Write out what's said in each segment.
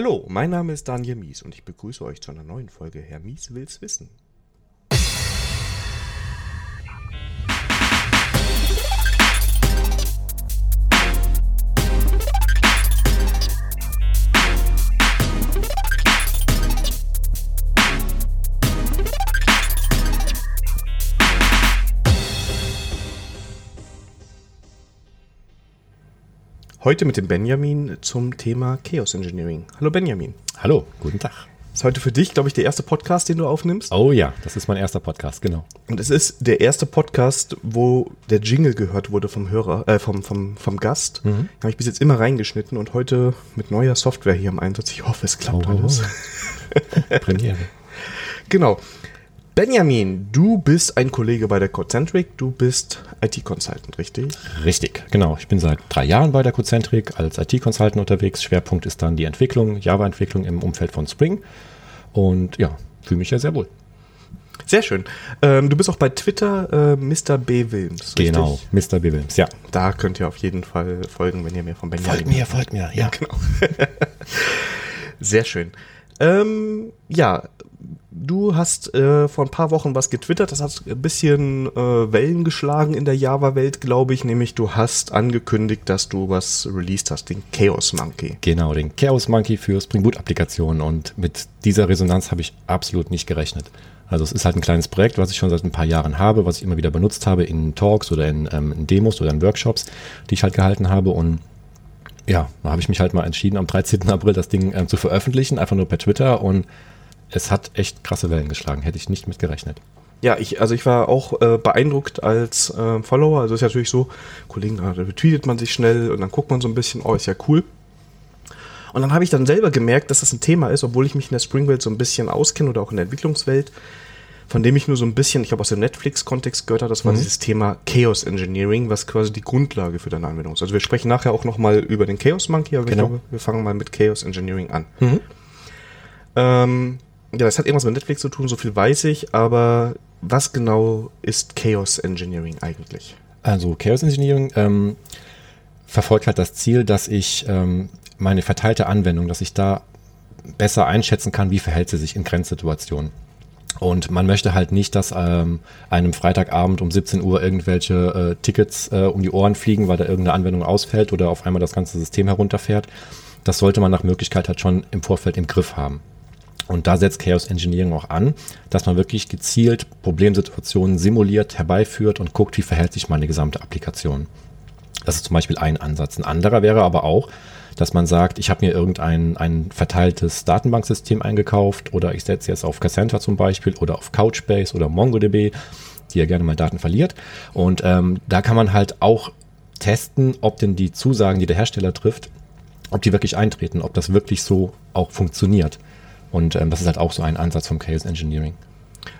Hallo, mein Name ist Daniel Mies und ich begrüße euch zu einer neuen Folge Herr Mies will's wissen. Heute mit dem Benjamin zum Thema Chaos Engineering. Hallo Benjamin. Hallo, guten Tag. Ist heute für dich, glaube ich, der erste Podcast, den du aufnimmst. Oh ja, das ist mein erster Podcast, genau. Und es ist der erste Podcast, wo der Jingle gehört wurde vom Hörer, äh, vom, vom, vom Gast. Mhm. Habe ich bis jetzt immer reingeschnitten und heute mit neuer Software hier im Einsatz. Ich hoffe, es klappt oh, alles. Oh. Premiere. genau. Benjamin, du bist ein Kollege bei der Codecentric, du bist IT-Consultant, richtig? Richtig, genau. Ich bin seit drei Jahren bei der Codecentric als IT-Consultant unterwegs. Schwerpunkt ist dann die Entwicklung, Java-Entwicklung im Umfeld von Spring. Und ja, fühle mich ja sehr wohl. Sehr schön. Ähm, du bist auch bei Twitter äh, Mr. B. Wilms. Richtig? Genau, Mr. B. Wilms, ja. Da könnt ihr auf jeden Fall folgen, wenn ihr mehr von Benjamin. Folgt mir, folgt mir, ja. ja genau. Sehr schön. Ähm, ja, du hast äh, vor ein paar Wochen was getwittert, das hat ein bisschen äh, Wellen geschlagen in der Java-Welt, glaube ich, nämlich du hast angekündigt, dass du was released hast, den Chaos Monkey. Genau, den Chaos Monkey für Spring Boot-Applikationen und mit dieser Resonanz habe ich absolut nicht gerechnet. Also es ist halt ein kleines Projekt, was ich schon seit ein paar Jahren habe, was ich immer wieder benutzt habe in Talks oder in, ähm, in Demos oder in Workshops, die ich halt gehalten habe und ja, da habe ich mich halt mal entschieden, am 13. April das Ding ähm, zu veröffentlichen, einfach nur per Twitter und es hat echt krasse Wellen geschlagen, hätte ich nicht mit gerechnet. Ja, ich, also ich war auch äh, beeindruckt als äh, Follower. Also ist ja natürlich so, Kollegen, da retweetet man sich schnell und dann guckt man so ein bisschen, oh, ist ja cool. Und dann habe ich dann selber gemerkt, dass das ein Thema ist, obwohl ich mich in der Spring-Welt so ein bisschen auskenne oder auch in der Entwicklungswelt, von dem ich nur so ein bisschen, ich habe aus dem Netflix-Kontext gehört, habe, das war mhm. dieses Thema Chaos Engineering, was quasi die Grundlage für deine Anwendung ist. Also wir sprechen nachher auch nochmal über den Chaos Monkey, aber genau. ich glaube, wir fangen mal mit Chaos Engineering an. Mhm. Ähm, ja, das hat irgendwas mit Netflix zu tun, so viel weiß ich, aber was genau ist Chaos Engineering eigentlich? Also Chaos Engineering ähm, verfolgt halt das Ziel, dass ich ähm, meine verteilte Anwendung, dass ich da besser einschätzen kann, wie verhält sie sich in Grenzsituationen. Und man möchte halt nicht, dass ähm, einem Freitagabend um 17 Uhr irgendwelche äh, Tickets äh, um die Ohren fliegen, weil da irgendeine Anwendung ausfällt oder auf einmal das ganze System herunterfährt. Das sollte man nach Möglichkeit halt schon im Vorfeld im Griff haben. Und da setzt Chaos Engineering auch an, dass man wirklich gezielt Problemsituationen simuliert, herbeiführt und guckt, wie verhält sich meine gesamte Applikation. Das ist zum Beispiel ein Ansatz. Ein anderer wäre aber auch, dass man sagt, ich habe mir irgendein ein verteiltes Datenbanksystem eingekauft oder ich setze jetzt auf Cassandra zum Beispiel oder auf Couchbase oder MongoDB, die ja gerne mal Daten verliert. Und ähm, da kann man halt auch testen, ob denn die Zusagen, die der Hersteller trifft, ob die wirklich eintreten, ob das wirklich so auch funktioniert. Und ähm, das ist halt auch so ein Ansatz vom Chaos Engineering.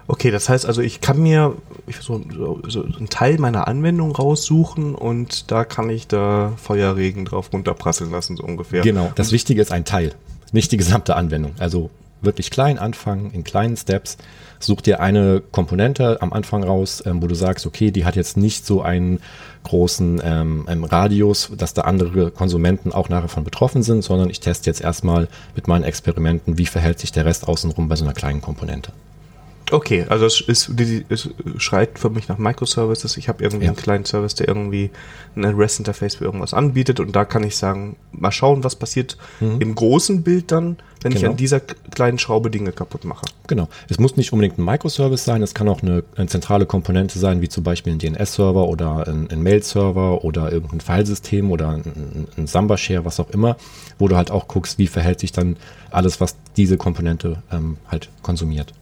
Okay, das heißt also, ich kann mir so, so, so einen Teil meiner Anwendung raussuchen und da kann ich da Feuerregen drauf runterprasseln lassen, so ungefähr. Genau, das Wichtige ist ein Teil, nicht die gesamte Anwendung. Also wirklich klein anfangen, in kleinen Steps. Such dir eine Komponente am Anfang raus, ähm, wo du sagst, okay, die hat jetzt nicht so einen großen ähm, ähm, Radius, dass da andere Konsumenten auch nachher von betroffen sind, sondern ich teste jetzt erstmal mit meinen Experimenten, wie verhält sich der Rest außenrum bei so einer kleinen Komponente. Okay, also es, ist, es schreit für mich nach Microservices. Ich habe irgendwie ja. einen kleinen Service, der irgendwie ein REST-Interface für irgendwas anbietet und da kann ich sagen, mal schauen, was passiert mhm. im großen Bild dann, wenn genau. ich an dieser kleinen Schraube Dinge kaputt mache. Genau. Es muss nicht unbedingt ein Microservice sein, es kann auch eine, eine zentrale Komponente sein, wie zum Beispiel ein DNS-Server oder ein, ein Mail-Server oder irgendein Filesystem oder ein, ein Samba-Share, was auch immer, wo du halt auch guckst, wie verhält sich dann alles, was diese Komponente ähm, halt konsumiert.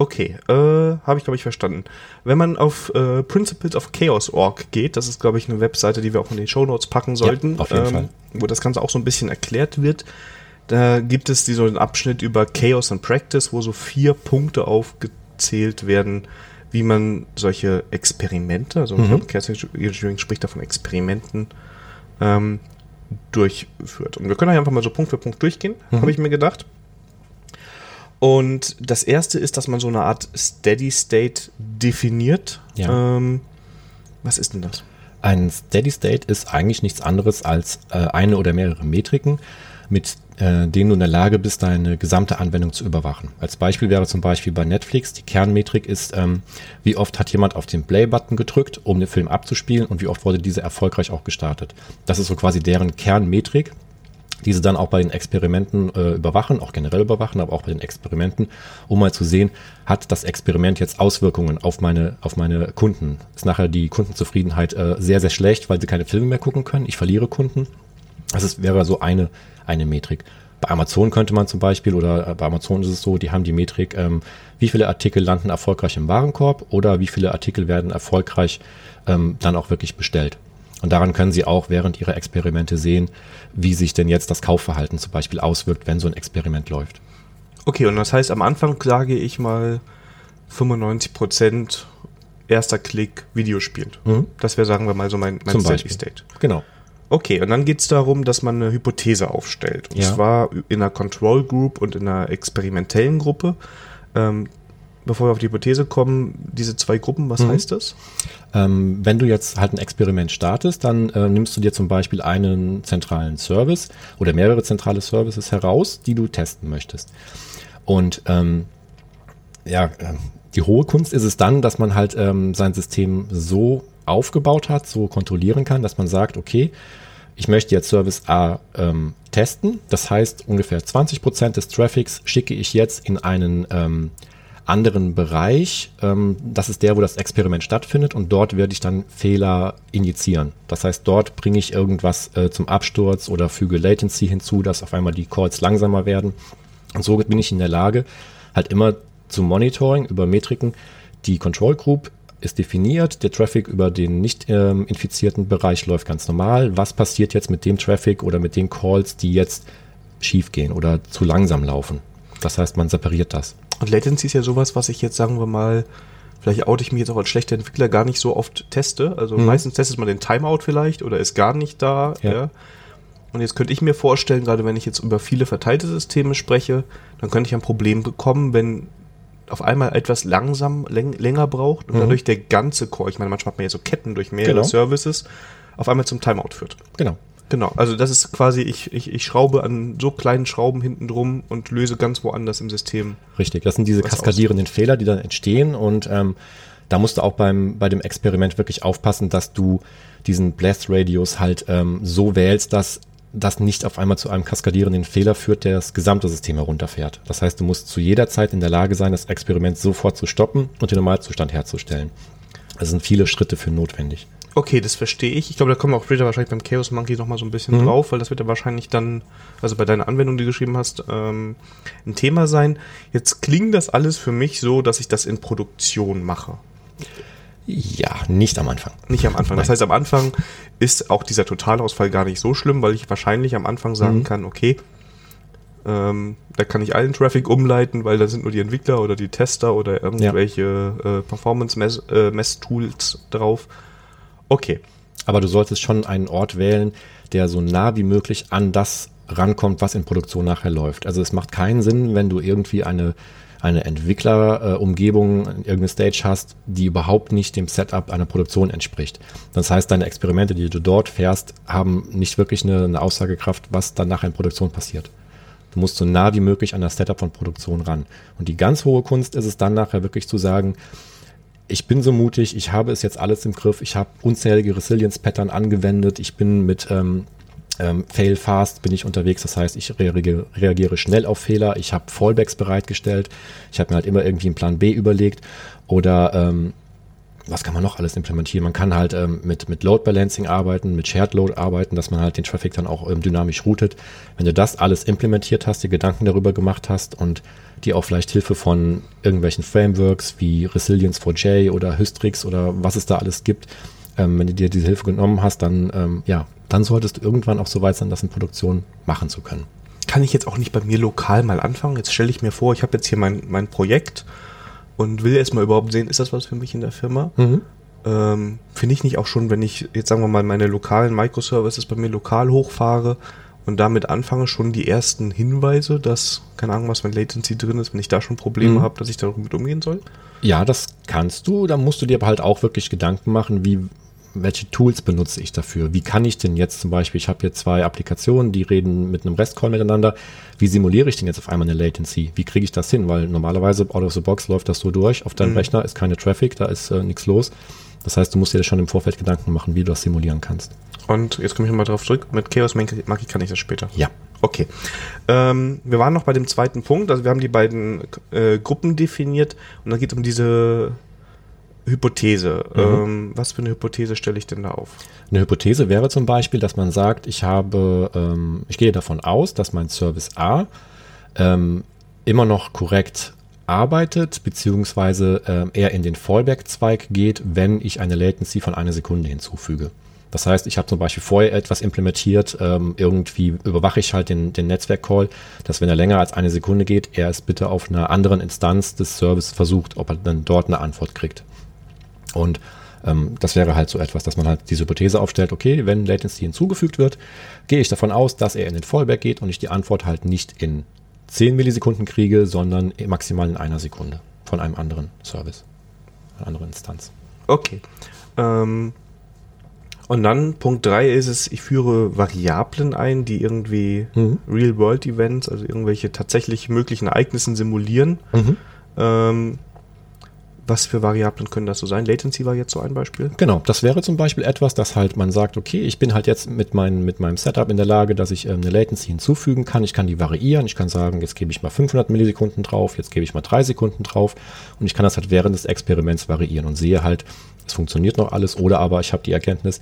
Okay, äh, habe ich glaube ich verstanden. Wenn man auf äh, Principles of Chaos.org geht, das ist glaube ich eine Webseite, die wir auch in den Show Notes packen sollten, ja, auf jeden ähm, Fall. wo das Ganze auch so ein bisschen erklärt wird. Da gibt es so einen Abschnitt über Chaos and Practice, wo so vier Punkte aufgezählt werden, wie man solche Experimente, also mhm. Chaos Engineering spricht davon Experimenten, ähm, durchführt. Und wir können einfach mal so Punkt für Punkt durchgehen, mhm. habe ich mir gedacht. Und das erste ist, dass man so eine Art Steady State definiert. Ja. Ähm, was ist denn das? Ein Steady State ist eigentlich nichts anderes als äh, eine oder mehrere Metriken, mit äh, denen du in der Lage bist, deine gesamte Anwendung zu überwachen. Als Beispiel wäre zum Beispiel bei Netflix, die Kernmetrik ist, ähm, wie oft hat jemand auf den Play-Button gedrückt, um den Film abzuspielen und wie oft wurde diese erfolgreich auch gestartet. Das ist so quasi deren Kernmetrik die sie dann auch bei den Experimenten äh, überwachen, auch generell überwachen, aber auch bei den Experimenten, um mal zu sehen, hat das Experiment jetzt Auswirkungen auf meine, auf meine Kunden? Ist nachher die Kundenzufriedenheit äh, sehr, sehr schlecht, weil sie keine Filme mehr gucken können? Ich verliere Kunden. Das ist, wäre so eine, eine Metrik. Bei Amazon könnte man zum Beispiel, oder äh, bei Amazon ist es so, die haben die Metrik, ähm, wie viele Artikel landen erfolgreich im Warenkorb oder wie viele Artikel werden erfolgreich ähm, dann auch wirklich bestellt. Und daran können Sie auch während Ihrer Experimente sehen, wie sich denn jetzt das Kaufverhalten zum Beispiel auswirkt, wenn so ein Experiment läuft. Okay, und das heißt, am Anfang sage ich mal 95% erster Klick Video spielt. Mhm. Das wäre, sagen wir mal, so mein, mein Steady State. Genau. Okay, und dann geht es darum, dass man eine Hypothese aufstellt. Und ja. zwar in einer Control Group und in einer experimentellen Gruppe. Ähm, bevor wir auf die Hypothese kommen, diese zwei Gruppen, was mhm. heißt das? Ähm, wenn du jetzt halt ein Experiment startest, dann äh, nimmst du dir zum Beispiel einen zentralen Service oder mehrere zentrale Services heraus, die du testen möchtest. Und ähm, ja, äh, die hohe Kunst ist es dann, dass man halt ähm, sein System so aufgebaut hat, so kontrollieren kann, dass man sagt, okay, ich möchte jetzt Service A ähm, testen. Das heißt, ungefähr 20 Prozent des Traffics schicke ich jetzt in einen ähm, anderen Bereich. Ähm, das ist der, wo das Experiment stattfindet und dort werde ich dann Fehler injizieren. Das heißt, dort bringe ich irgendwas äh, zum Absturz oder füge Latency hinzu, dass auf einmal die Calls langsamer werden. Und so bin ich in der Lage, halt immer zu Monitoring über Metriken die Control Group ist definiert, der Traffic über den nicht ähm, infizierten Bereich läuft ganz normal. Was passiert jetzt mit dem Traffic oder mit den Calls, die jetzt schief gehen oder zu langsam laufen? Das heißt, man separiert das. Und Latency ist ja sowas, was ich jetzt, sagen wir mal, vielleicht oute ich mich jetzt auch als schlechter Entwickler gar nicht so oft teste. Also mhm. meistens testet man den Timeout vielleicht oder ist gar nicht da. Ja. ja. Und jetzt könnte ich mir vorstellen, gerade wenn ich jetzt über viele verteilte Systeme spreche, dann könnte ich ein Problem bekommen, wenn auf einmal etwas langsam läng länger braucht und mhm. dadurch der ganze Core, ich meine, manchmal hat man ja so Ketten durch mehrere genau. Services, auf einmal zum Timeout führt. Genau. Genau, also das ist quasi, ich, ich, ich schraube an so kleinen Schrauben hinten drum und löse ganz woanders im System. Richtig, das sind diese kaskadierenden aus. Fehler, die dann entstehen und ähm, da musst du auch beim, bei dem Experiment wirklich aufpassen, dass du diesen Blast Radius halt ähm, so wählst, dass das nicht auf einmal zu einem kaskadierenden Fehler führt, der das gesamte System herunterfährt. Das heißt, du musst zu jeder Zeit in der Lage sein, das Experiment sofort zu stoppen und den Normalzustand herzustellen. Es sind viele Schritte für notwendig. Okay, das verstehe ich. Ich glaube, da kommen wir auch später wahrscheinlich beim Chaos Monkey noch mal so ein bisschen mhm. drauf, weil das wird ja wahrscheinlich dann, also bei deiner Anwendung, die du geschrieben hast, ähm, ein Thema sein. Jetzt klingt das alles für mich so, dass ich das in Produktion mache. Ja, nicht am Anfang. Nicht am Anfang. Das heißt, am Anfang ist auch dieser Totalausfall gar nicht so schlimm, weil ich wahrscheinlich am Anfang sagen mhm. kann, okay, ähm, da kann ich allen Traffic umleiten, weil da sind nur die Entwickler oder die Tester oder irgendwelche ja. äh, Performance-Mess-Tools äh, drauf. Okay. Aber du solltest schon einen Ort wählen, der so nah wie möglich an das rankommt, was in Produktion nachher läuft. Also es macht keinen Sinn, wenn du irgendwie eine eine Entwicklerumgebung, irgendeine Stage hast, die überhaupt nicht dem Setup einer Produktion entspricht. Das heißt, deine Experimente, die du dort fährst, haben nicht wirklich eine, eine Aussagekraft, was dann nachher in Produktion passiert. Du musst so nah wie möglich an das Setup von Produktion ran. Und die ganz hohe Kunst ist es dann nachher wirklich zu sagen, ich bin so mutig, ich habe es jetzt alles im Griff, ich habe unzählige Resilience-Pattern angewendet, ich bin mit ähm, ähm, Fail Fast bin ich unterwegs, das heißt, ich reagiere, reagiere schnell auf Fehler, ich habe Fallbacks bereitgestellt, ich habe mir halt immer irgendwie einen Plan B überlegt. Oder ähm, was kann man noch alles implementieren? Man kann halt ähm, mit, mit Load Balancing arbeiten, mit Shared Load arbeiten, dass man halt den Traffic dann auch ähm, dynamisch routet. Wenn du das alles implementiert hast, dir Gedanken darüber gemacht hast und die auch vielleicht Hilfe von irgendwelchen Frameworks wie Resilience4j oder Hystrix oder was es da alles gibt, ähm, wenn du dir diese Hilfe genommen hast, dann ähm, ja, dann solltest du irgendwann auch so weit sein, das in Produktion machen zu können. Kann ich jetzt auch nicht bei mir lokal mal anfangen? Jetzt stelle ich mir vor, ich habe jetzt hier mein, mein Projekt und will erstmal überhaupt sehen, ist das was für mich in der Firma? Mhm. Ähm, Finde ich nicht auch schon, wenn ich jetzt sagen wir mal meine lokalen Microservices bei mir lokal hochfahre und damit anfange, schon die ersten Hinweise, dass, keine Ahnung, was mit Latency drin ist, wenn ich da schon Probleme mhm. habe, dass ich damit umgehen soll? Ja, das kannst du. Da musst du dir aber halt auch wirklich Gedanken machen, wie welche Tools benutze ich dafür? Wie kann ich denn jetzt zum Beispiel, ich habe hier zwei Applikationen, die reden mit einem REST-Call miteinander. Wie simuliere ich denn jetzt auf einmal eine Latency? Wie kriege ich das hin? Weil normalerweise out of the box läuft das so durch. Auf deinem mhm. Rechner ist keine Traffic, da ist äh, nichts los. Das heißt, du musst dir schon im Vorfeld Gedanken machen, wie du das simulieren kannst. Und jetzt komme ich nochmal drauf zurück. Mit Chaos Monkey kann ich das später. Ja. Okay. Ähm, wir waren noch bei dem zweiten Punkt. Also wir haben die beiden äh, Gruppen definiert und dann geht es um diese Hypothese. Mhm. Ähm, was für eine Hypothese stelle ich denn da auf? Eine Hypothese wäre zum Beispiel, dass man sagt, ich habe, ähm, ich gehe davon aus, dass mein Service A ähm, immer noch korrekt arbeitet, beziehungsweise äh, er in den Fallback-Zweig geht, wenn ich eine Latency von einer Sekunde hinzufüge. Das heißt, ich habe zum Beispiel vorher etwas implementiert, ähm, irgendwie überwache ich halt den, den Netzwerk-Call, dass wenn er länger als eine Sekunde geht, er es bitte auf einer anderen Instanz des Service versucht, ob er dann dort eine Antwort kriegt. Und ähm, das wäre halt so etwas, dass man halt diese Hypothese aufstellt, okay, wenn Latency hinzugefügt wird, gehe ich davon aus, dass er in den Fallback geht und ich die Antwort halt nicht in 10 Millisekunden kriege, sondern maximal in einer Sekunde von einem anderen Service, einer anderen Instanz. Okay. Ähm, und dann Punkt 3 ist es, ich führe Variablen ein, die irgendwie mhm. Real-World-Events, also irgendwelche tatsächlich möglichen Ereignissen simulieren. Mhm. Ähm, was für Variablen können das so sein? Latency war jetzt so ein Beispiel. Genau, das wäre zum Beispiel etwas, dass halt man sagt, okay, ich bin halt jetzt mit, mein, mit meinem Setup in der Lage, dass ich ähm, eine Latency hinzufügen kann. Ich kann die variieren. Ich kann sagen, jetzt gebe ich mal 500 Millisekunden drauf, jetzt gebe ich mal drei Sekunden drauf und ich kann das halt während des Experiments variieren und sehe halt, es funktioniert noch alles oder aber ich habe die Erkenntnis,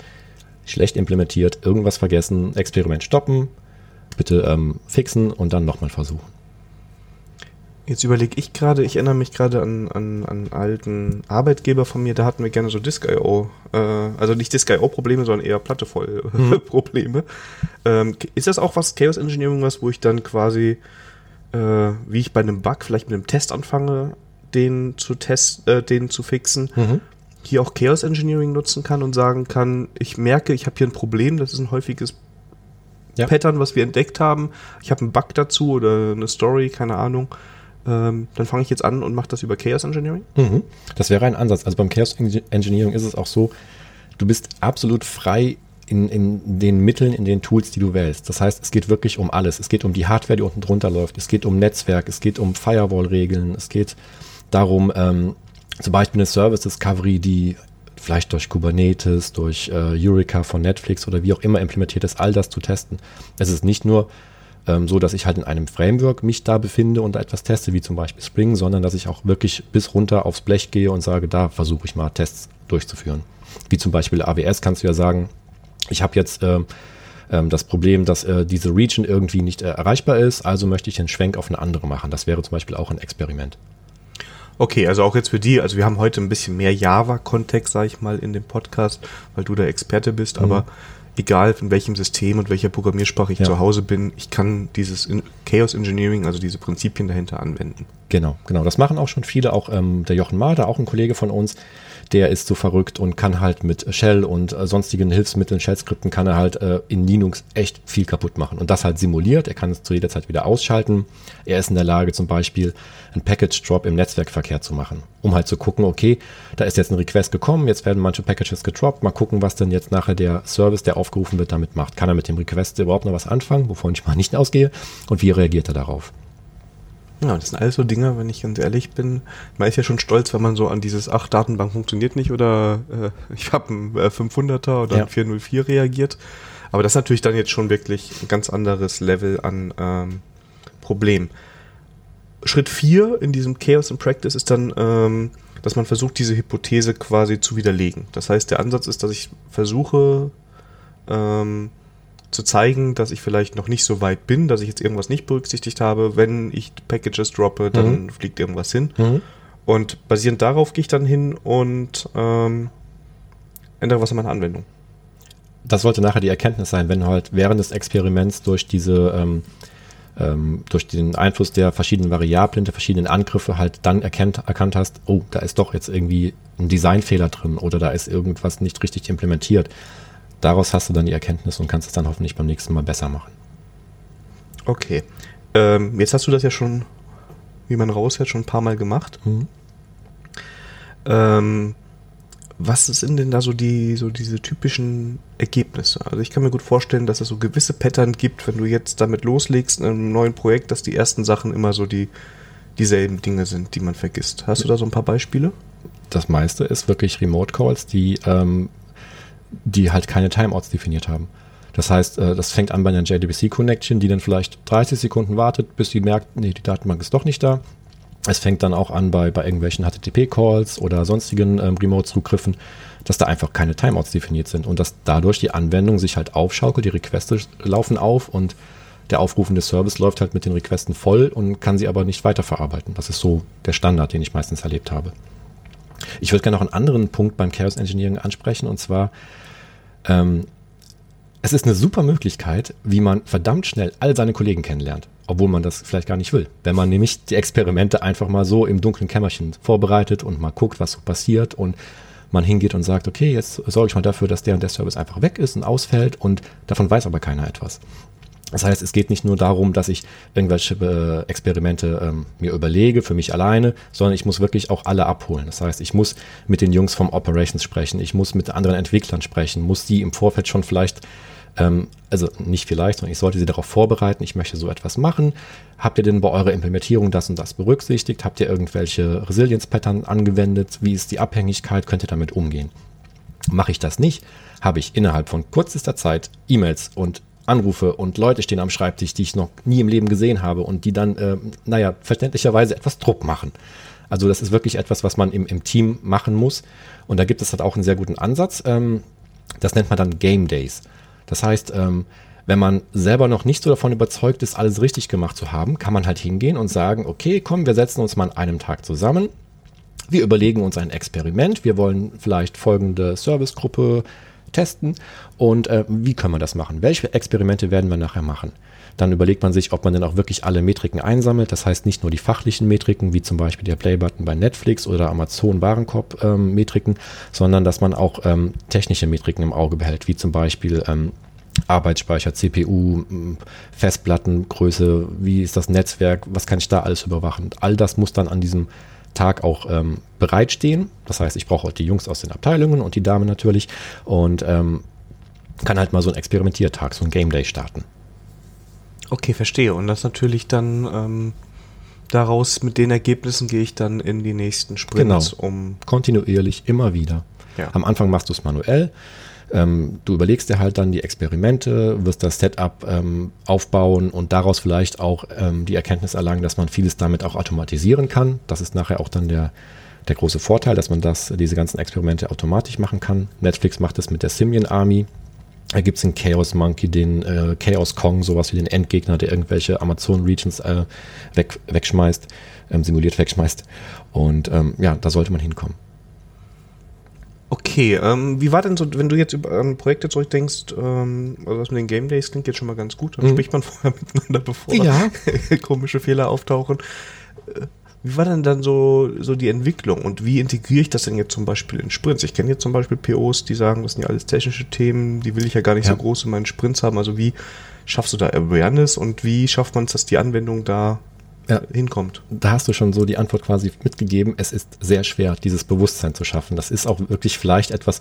schlecht implementiert, irgendwas vergessen, Experiment stoppen, bitte ähm, fixen und dann nochmal versuchen. Jetzt überlege ich gerade, ich erinnere mich gerade an, an, an alten Arbeitgeber von mir, da hatten wir gerne so Disk.io, äh, also nicht Disk.io-Probleme, sondern eher Platte voll mhm. Probleme. Ähm, ist das auch was Chaos Engineering was, wo ich dann quasi, äh, wie ich bei einem Bug vielleicht mit einem Test anfange, den zu test, äh, den zu fixen, mhm. hier auch Chaos Engineering nutzen kann und sagen kann, ich merke, ich habe hier ein Problem, das ist ein häufiges ja. Pattern, was wir entdeckt haben. Ich habe einen Bug dazu oder eine Story, keine Ahnung ähm, dann fange ich jetzt an und mache das über Chaos Engineering? Mhm. Das wäre ein Ansatz. Also beim Chaos Engineering ist es auch so, du bist absolut frei in, in den Mitteln, in den Tools, die du wählst. Das heißt, es geht wirklich um alles. Es geht um die Hardware, die unten drunter läuft. Es geht um Netzwerk. Es geht um Firewall-Regeln. Es geht darum, ähm, zum Beispiel eine Service Discovery, die vielleicht durch Kubernetes, durch äh, Eureka von Netflix oder wie auch immer implementiert ist, all das zu testen. Es ist nicht nur ähm, so dass ich halt in einem Framework mich da befinde und da etwas teste, wie zum Beispiel Spring, sondern dass ich auch wirklich bis runter aufs Blech gehe und sage, da versuche ich mal Tests durchzuführen. Wie zum Beispiel AWS kannst du ja sagen, ich habe jetzt äh, das Problem, dass äh, diese Region irgendwie nicht äh, erreichbar ist, also möchte ich einen Schwenk auf eine andere machen. Das wäre zum Beispiel auch ein Experiment. Okay, also auch jetzt für die, also wir haben heute ein bisschen mehr Java-Kontext, sage ich mal, in dem Podcast, weil du der Experte bist, mhm. aber egal in welchem System und welcher Programmiersprache ich ja. zu Hause bin, ich kann dieses Chaos Engineering, also diese Prinzipien dahinter anwenden. Genau, genau. Das machen auch schon viele, auch ähm, der Jochen Mader, auch ein Kollege von uns, der ist so verrückt und kann halt mit Shell und äh, sonstigen Hilfsmitteln, Shell-Skripten, kann er halt äh, in Linux echt viel kaputt machen. Und das halt simuliert. Er kann es zu jeder Zeit wieder ausschalten. Er ist in der Lage, zum Beispiel einen Package-Drop im Netzwerkverkehr zu machen, um halt zu gucken, okay, da ist jetzt ein Request gekommen, jetzt werden manche Packages gedroppt, mal gucken, was dann jetzt nachher der Service, der aufgerufen wird, damit macht. Kann er mit dem Request überhaupt noch was anfangen, wovon ich mal nicht ausgehe? Und wie reagiert er darauf? Ja, das sind alles so Dinge, wenn ich ganz ehrlich bin. Man ist ja schon stolz, wenn man so an dieses, ach, Datenbank funktioniert nicht oder äh, ich habe einen äh, 500er oder ja. einen 404 reagiert. Aber das ist natürlich dann jetzt schon wirklich ein ganz anderes Level an ähm, Problem. Schritt 4 in diesem Chaos in Practice ist dann, ähm, dass man versucht, diese Hypothese quasi zu widerlegen. Das heißt, der Ansatz ist, dass ich versuche, ähm, zu zeigen, dass ich vielleicht noch nicht so weit bin, dass ich jetzt irgendwas nicht berücksichtigt habe. Wenn ich Packages droppe, dann mhm. fliegt irgendwas hin. Mhm. Und basierend darauf gehe ich dann hin und ähm, ändere was an meiner Anwendung. Das sollte nachher die Erkenntnis sein, wenn du halt während des Experiments durch diese ähm, ähm, durch den Einfluss der verschiedenen Variablen, der verschiedenen Angriffe halt dann erkennt, erkannt hast, oh, da ist doch jetzt irgendwie ein Designfehler drin oder da ist irgendwas nicht richtig implementiert daraus hast du dann die Erkenntnis und kannst es dann hoffentlich beim nächsten Mal besser machen. Okay. Ähm, jetzt hast du das ja schon, wie man raushört, schon ein paar Mal gemacht. Mhm. Ähm, was sind denn da so die, so diese typischen Ergebnisse? Also ich kann mir gut vorstellen, dass es so gewisse Pattern gibt, wenn du jetzt damit loslegst in einem neuen Projekt, dass die ersten Sachen immer so die dieselben Dinge sind, die man vergisst. Hast du da so ein paar Beispiele? Das meiste ist wirklich Remote Calls, die, ähm, die halt keine Timeouts definiert haben. Das heißt, äh, das fängt an bei einer JDBC Connection, die dann vielleicht 30 Sekunden wartet, bis sie merkt, nee, die Datenbank ist doch nicht da. Es fängt dann auch an bei, bei irgendwelchen HTTP-Calls oder sonstigen ähm, Remote-Zugriffen, dass da einfach keine Timeouts definiert sind und dass dadurch die Anwendung sich halt aufschaukelt, die Requests laufen auf und der aufrufende Service läuft halt mit den Requesten voll und kann sie aber nicht weiterverarbeiten. Das ist so der Standard, den ich meistens erlebt habe. Ich würde gerne noch einen anderen Punkt beim Chaos Engineering ansprechen und zwar, ähm, es ist eine super Möglichkeit, wie man verdammt schnell all seine Kollegen kennenlernt, obwohl man das vielleicht gar nicht will. Wenn man nämlich die Experimente einfach mal so im dunklen Kämmerchen vorbereitet und mal guckt, was so passiert und man hingeht und sagt, okay, jetzt sorge ich mal dafür, dass der und der Service einfach weg ist und ausfällt und davon weiß aber keiner etwas. Das heißt, es geht nicht nur darum, dass ich irgendwelche äh, Experimente ähm, mir überlege für mich alleine, sondern ich muss wirklich auch alle abholen. Das heißt, ich muss mit den Jungs vom Operations sprechen, ich muss mit anderen Entwicklern sprechen, muss die im Vorfeld schon vielleicht, ähm, also nicht vielleicht, sondern ich sollte sie darauf vorbereiten, ich möchte so etwas machen. Habt ihr denn bei eurer Implementierung das und das berücksichtigt? Habt ihr irgendwelche Resilience-Pattern angewendet? Wie ist die Abhängigkeit? Könnt ihr damit umgehen? Mache ich das nicht, habe ich innerhalb von kürzester Zeit E-Mails und Anrufe und Leute stehen am Schreibtisch, die ich noch nie im Leben gesehen habe und die dann, äh, naja, verständlicherweise etwas Druck machen. Also das ist wirklich etwas, was man im, im Team machen muss. Und da gibt es halt auch einen sehr guten Ansatz. Ähm, das nennt man dann Game Days. Das heißt, ähm, wenn man selber noch nicht so davon überzeugt ist, alles richtig gemacht zu haben, kann man halt hingehen und sagen, okay, komm, wir setzen uns mal an einem Tag zusammen. Wir überlegen uns ein Experiment. Wir wollen vielleicht folgende Servicegruppe testen und äh, wie können wir das machen? Welche Experimente werden wir nachher machen? Dann überlegt man sich, ob man denn auch wirklich alle Metriken einsammelt. Das heißt nicht nur die fachlichen Metriken, wie zum Beispiel der Playbutton bei Netflix oder Amazon Warenkorb-Metriken, ähm, sondern dass man auch ähm, technische Metriken im Auge behält, wie zum Beispiel ähm, Arbeitsspeicher, CPU, Festplattengröße, wie ist das Netzwerk, was kann ich da alles überwachen. All das muss dann an diesem Tag auch ähm, bereitstehen. Das heißt, ich brauche auch die Jungs aus den Abteilungen und die Damen natürlich und ähm, kann halt mal so einen Experimentiertag, so ein Game Day starten. Okay, verstehe. Und das natürlich dann ähm, daraus mit den Ergebnissen gehe ich dann in die nächsten Sprints genau. um. Kontinuierlich, immer wieder. Ja. Am Anfang machst du es manuell. Ähm, du überlegst dir halt dann die Experimente, wirst das Setup ähm, aufbauen und daraus vielleicht auch ähm, die Erkenntnis erlangen, dass man vieles damit auch automatisieren kann. Das ist nachher auch dann der, der große Vorteil, dass man das, diese ganzen Experimente automatisch machen kann. Netflix macht das mit der Simian Army. Da gibt es den Chaos Monkey, den äh, Chaos Kong, sowas wie den Endgegner, der irgendwelche Amazon Regions äh, weg, wegschmeißt, ähm, simuliert wegschmeißt. Und ähm, ja, da sollte man hinkommen. Okay, ähm, wie war denn so, wenn du jetzt über ähm, Projekte zurückdenkst, ähm, also das mit den Game Days klingt jetzt schon mal ganz gut, dann mhm. spricht man vorher miteinander, bevor ja. komische Fehler auftauchen. Äh, wie war denn dann so, so die Entwicklung und wie integriere ich das denn jetzt zum Beispiel in Sprints? Ich kenne jetzt zum Beispiel POs, die sagen, das sind ja alles technische Themen, die will ich ja gar nicht ja. so groß in meinen Sprints haben. Also wie schaffst du da Awareness und wie schafft man es, dass die Anwendung da ja, hinkommt. Da hast du schon so die Antwort quasi mitgegeben. Es ist sehr schwer, dieses Bewusstsein zu schaffen. Das ist auch wirklich vielleicht etwas